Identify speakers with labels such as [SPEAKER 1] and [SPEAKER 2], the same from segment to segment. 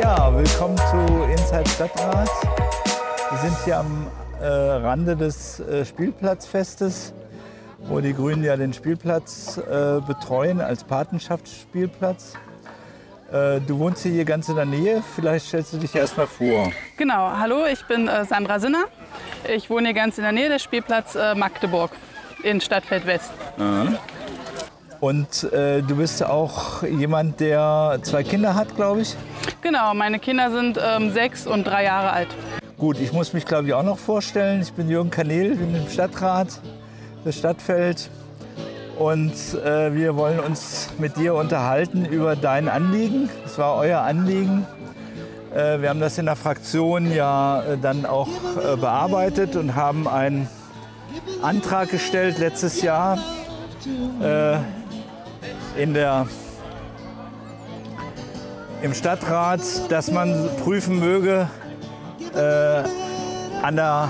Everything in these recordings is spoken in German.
[SPEAKER 1] Ja, willkommen zu Inside Stadtrat. Wir sind hier am äh, Rande des äh, Spielplatzfestes, wo die Grünen ja den Spielplatz äh, betreuen als Patenschaftsspielplatz. Äh, du wohnst hier ganz in der Nähe, vielleicht stellst du dich erst mal vor.
[SPEAKER 2] Genau, hallo, ich bin äh, Sandra Sinner. Ich wohne hier ganz in der Nähe des Spielplatz äh, Magdeburg in Stadtfeld West.
[SPEAKER 1] Und äh, du bist auch jemand, der zwei Kinder hat, glaube ich.
[SPEAKER 2] Genau, meine Kinder sind ähm, sechs und drei Jahre alt.
[SPEAKER 1] Gut, ich muss mich, glaube ich, auch noch vorstellen. Ich bin Jürgen Kanel, bin im Stadtrat des Stadtfeld. Und äh, wir wollen uns mit dir unterhalten über dein Anliegen. Das war euer Anliegen. Äh, wir haben das in der Fraktion ja äh, dann auch äh, bearbeitet und haben einen Antrag gestellt letztes Jahr äh, in der, im Stadtrat, dass man prüfen möge, äh, an der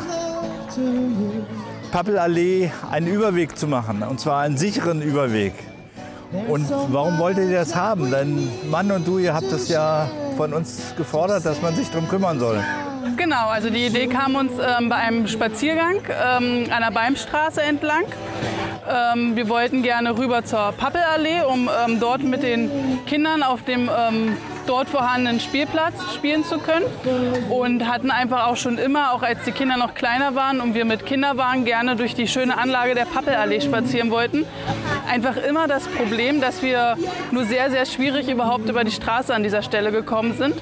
[SPEAKER 1] Pappelallee einen Überweg zu machen, und zwar einen sicheren Überweg. Und warum wolltet ihr das haben? Dein Mann und du, ihr habt das ja von uns gefordert, dass man sich darum kümmern soll.
[SPEAKER 2] Genau, also die Idee kam uns ähm, bei einem Spaziergang ähm, an der Beimstraße entlang. Ähm, wir wollten gerne rüber zur Pappelallee, um ähm, dort mit den Kindern auf dem ähm, dort vorhandenen Spielplatz spielen zu können. Und hatten einfach auch schon immer, auch als die Kinder noch kleiner waren und wir mit Kinderwagen gerne durch die schöne Anlage der Pappelallee spazieren wollten, einfach immer das Problem, dass wir nur sehr, sehr schwierig überhaupt über die Straße an dieser Stelle gekommen sind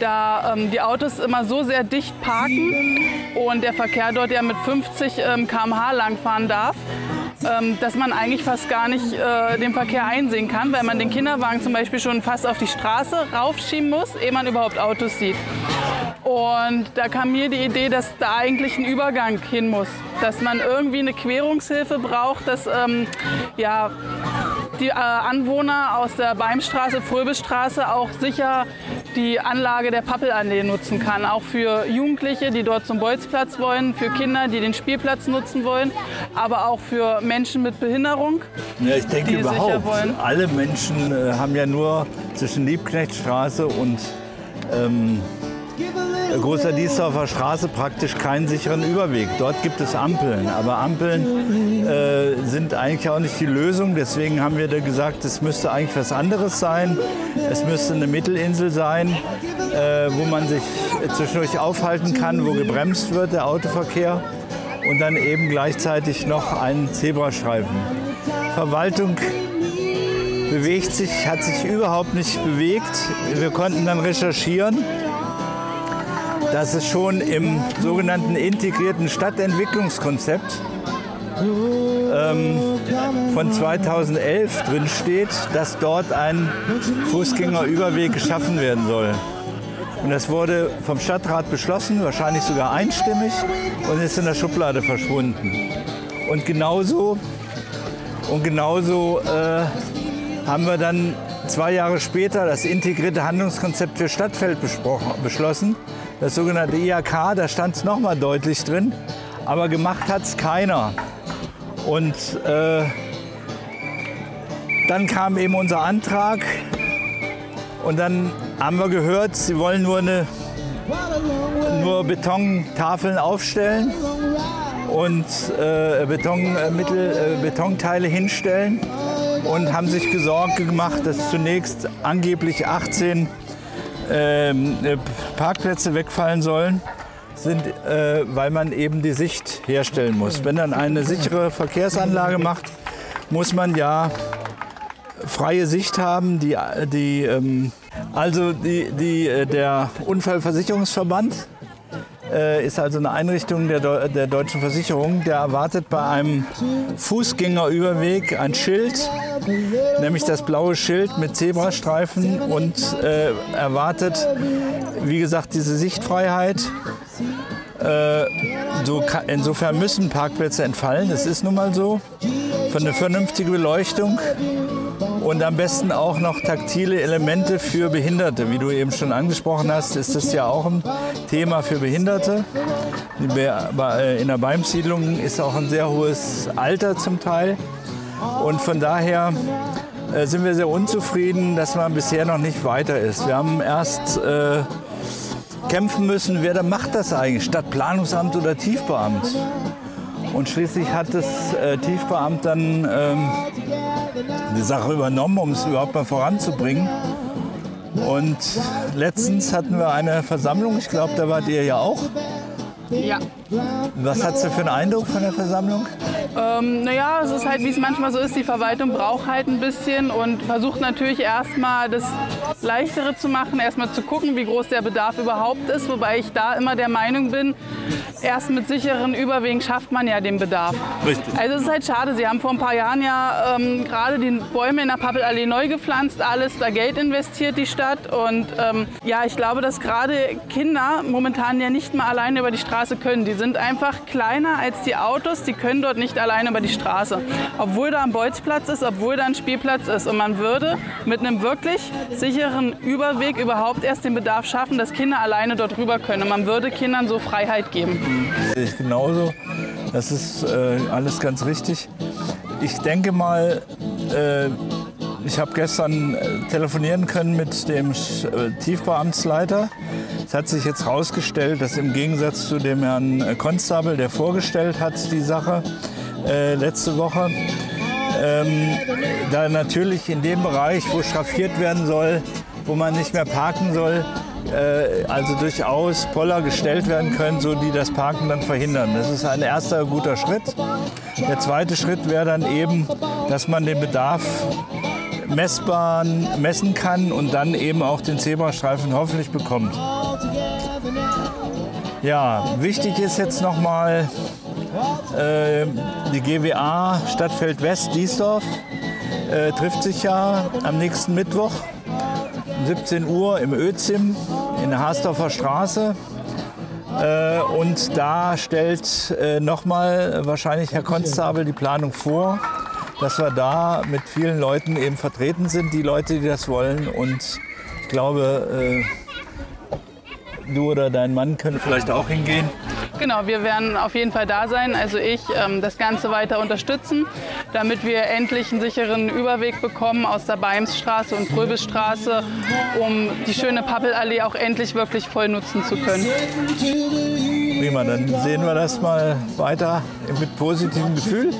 [SPEAKER 2] da ähm, die Autos immer so sehr dicht parken und der Verkehr dort ja mit 50 ähm, km/h langfahren darf, ähm, dass man eigentlich fast gar nicht äh, den Verkehr einsehen kann, weil man den Kinderwagen zum Beispiel schon fast auf die Straße raufschieben muss, ehe man überhaupt Autos sieht. Und da kam mir die Idee, dass da eigentlich ein Übergang hin muss, dass man irgendwie eine Querungshilfe braucht, dass ähm, ja, die äh, Anwohner aus der Beimstraße, Fröbelstraße auch sicher die Anlage der Pappelallee nutzen kann. Auch für Jugendliche, die dort zum Bolzplatz wollen, für Kinder, die den Spielplatz nutzen wollen, aber auch für Menschen mit Behinderung.
[SPEAKER 1] Ja, ich denke überhaupt,
[SPEAKER 2] wollen.
[SPEAKER 1] alle Menschen äh, haben ja nur zwischen Liebknechtstraße und ähm, Großer Diesdorfer Straße praktisch keinen sicheren Überweg. Dort gibt es Ampeln, aber Ampeln äh, sind eigentlich auch nicht die Lösung. Deswegen haben wir da gesagt, es müsste eigentlich was anderes sein. Es müsste eine Mittelinsel sein, äh, wo man sich zwischendurch aufhalten kann, wo gebremst wird, der Autoverkehr. Und dann eben gleichzeitig noch ein Zebrastreifen. Verwaltung bewegt sich, hat sich überhaupt nicht bewegt. Wir konnten dann recherchieren dass es schon im sogenannten integrierten Stadtentwicklungskonzept ähm, von 2011 drin steht, dass dort ein Fußgängerüberweg geschaffen werden soll. Und das wurde vom Stadtrat beschlossen, wahrscheinlich sogar einstimmig, und ist in der Schublade verschwunden. Und genauso, und genauso äh, haben wir dann zwei Jahre später das integrierte Handlungskonzept für Stadtfeld besprochen, beschlossen. Das sogenannte IHK, da stand es nochmal deutlich drin. Aber gemacht hat es keiner. Und äh, dann kam eben unser Antrag. Und dann haben wir gehört, sie wollen nur, eine, nur Betontafeln aufstellen und äh, Betonmittel, äh, Betonteile hinstellen und haben sich Gesorge gemacht, dass zunächst angeblich 18 ähm, äh, Parkplätze wegfallen sollen, sind, äh, weil man eben die Sicht herstellen muss. Wenn dann eine sichere Verkehrsanlage macht, muss man ja freie Sicht haben. Die, die, ähm, also die, die, äh, der Unfallversicherungsverband äh, ist also eine Einrichtung der, der deutschen Versicherung, der erwartet bei einem Fußgängerüberweg ein Schild, nämlich das blaue Schild mit Zebrastreifen und äh, erwartet, wie gesagt, diese Sichtfreiheit. Äh, insofern müssen Parkplätze entfallen, das ist nun mal so. Für eine vernünftige Beleuchtung und am besten auch noch taktile Elemente für Behinderte. Wie du eben schon angesprochen hast, ist das ja auch ein Thema für Behinderte. Bei- In der Beimsiedlung ist auch ein sehr hohes Alter zum Teil. Und von daher äh, sind wir sehr unzufrieden, dass man bisher noch nicht weiter ist. Wir haben erst äh, kämpfen müssen, wer da macht das eigentlich, Stadtplanungsamt oder Tiefbeamt. Und schließlich hat das äh, Tiefbeamt dann ähm, die Sache übernommen, um es überhaupt mal voranzubringen. Und letztens hatten wir eine Versammlung, ich glaube, da wart ihr ja auch.
[SPEAKER 2] Ja.
[SPEAKER 1] Was hast du für einen Eindruck von der Versammlung?
[SPEAKER 2] Ähm, naja, es ist halt, wie es manchmal so ist, die Verwaltung braucht halt ein bisschen und versucht natürlich erstmal das Leichtere zu machen, erstmal zu gucken, wie groß der Bedarf überhaupt ist, wobei ich da immer der Meinung bin, erst mit sicheren Überwegen schafft man ja den Bedarf.
[SPEAKER 1] Richtig.
[SPEAKER 2] Also es ist halt schade, sie haben vor ein paar Jahren ja ähm, gerade die Bäume in der Pappelallee neu gepflanzt, alles da Geld investiert, die Stadt und ähm, ja, ich glaube, dass gerade Kinder momentan ja nicht mal alleine über die Straße können. Die sind einfach kleiner als die Autos, die können dort nicht alleine über die Straße. Obwohl da ein Bolzplatz ist, obwohl da ein Spielplatz ist. Und man würde mit einem wirklich sicheren Überweg überhaupt erst den Bedarf schaffen, dass Kinder alleine dort rüber können. Und man würde Kindern so Freiheit geben.
[SPEAKER 1] Ich genauso. Das ist äh, alles ganz richtig. Ich denke mal, äh, ich habe gestern äh, telefonieren können mit dem äh, Tiefbeamtsleiter. Es hat sich jetzt herausgestellt, dass im Gegensatz zu dem Herrn äh, Konstabel, der vorgestellt hat die Sache äh, letzte Woche, ähm, da natürlich in dem Bereich, wo schraffiert werden soll, wo man nicht mehr parken soll, äh, also durchaus Poller gestellt werden können, so die das Parken dann verhindern. Das ist ein erster guter Schritt. Der zweite Schritt wäre dann eben, dass man den Bedarf messbar messen kann und dann eben auch den Zebrastreifen hoffentlich bekommt. Ja, wichtig ist jetzt nochmal die GWA Stadtfeld West Diesdorf äh, trifft sich ja am nächsten Mittwoch um 17 Uhr im Özim in der Haasdorfer Straße. Äh, und da stellt äh, nochmal wahrscheinlich Herr Konstabel die Planung vor, dass wir da mit vielen Leuten eben vertreten sind, die Leute, die das wollen. Und ich glaube, äh, du oder dein Mann können vielleicht auch hingehen.
[SPEAKER 2] Genau, wir werden auf jeden Fall da sein, also ich, ähm, das Ganze weiter unterstützen, damit wir endlich einen sicheren Überweg bekommen aus der Beimsstraße und Fröbisstraße, um die schöne Pappelallee auch endlich wirklich voll nutzen zu können.
[SPEAKER 1] Prima, dann sehen wir das mal weiter mit positivem Gefühl.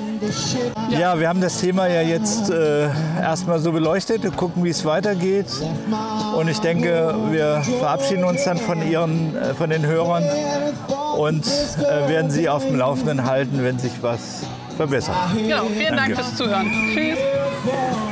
[SPEAKER 1] Ja, wir haben das Thema ja jetzt äh, erstmal so beleuchtet. Wir gucken, wie es weitergeht. Und ich denke, wir verabschieden uns dann von, ihren, äh, von den Hörern und äh, werden sie auf dem Laufenden halten, wenn sich was verbessert.
[SPEAKER 2] Genau, vielen Dank
[SPEAKER 1] Danke.
[SPEAKER 2] fürs Zuhören. Tschüss.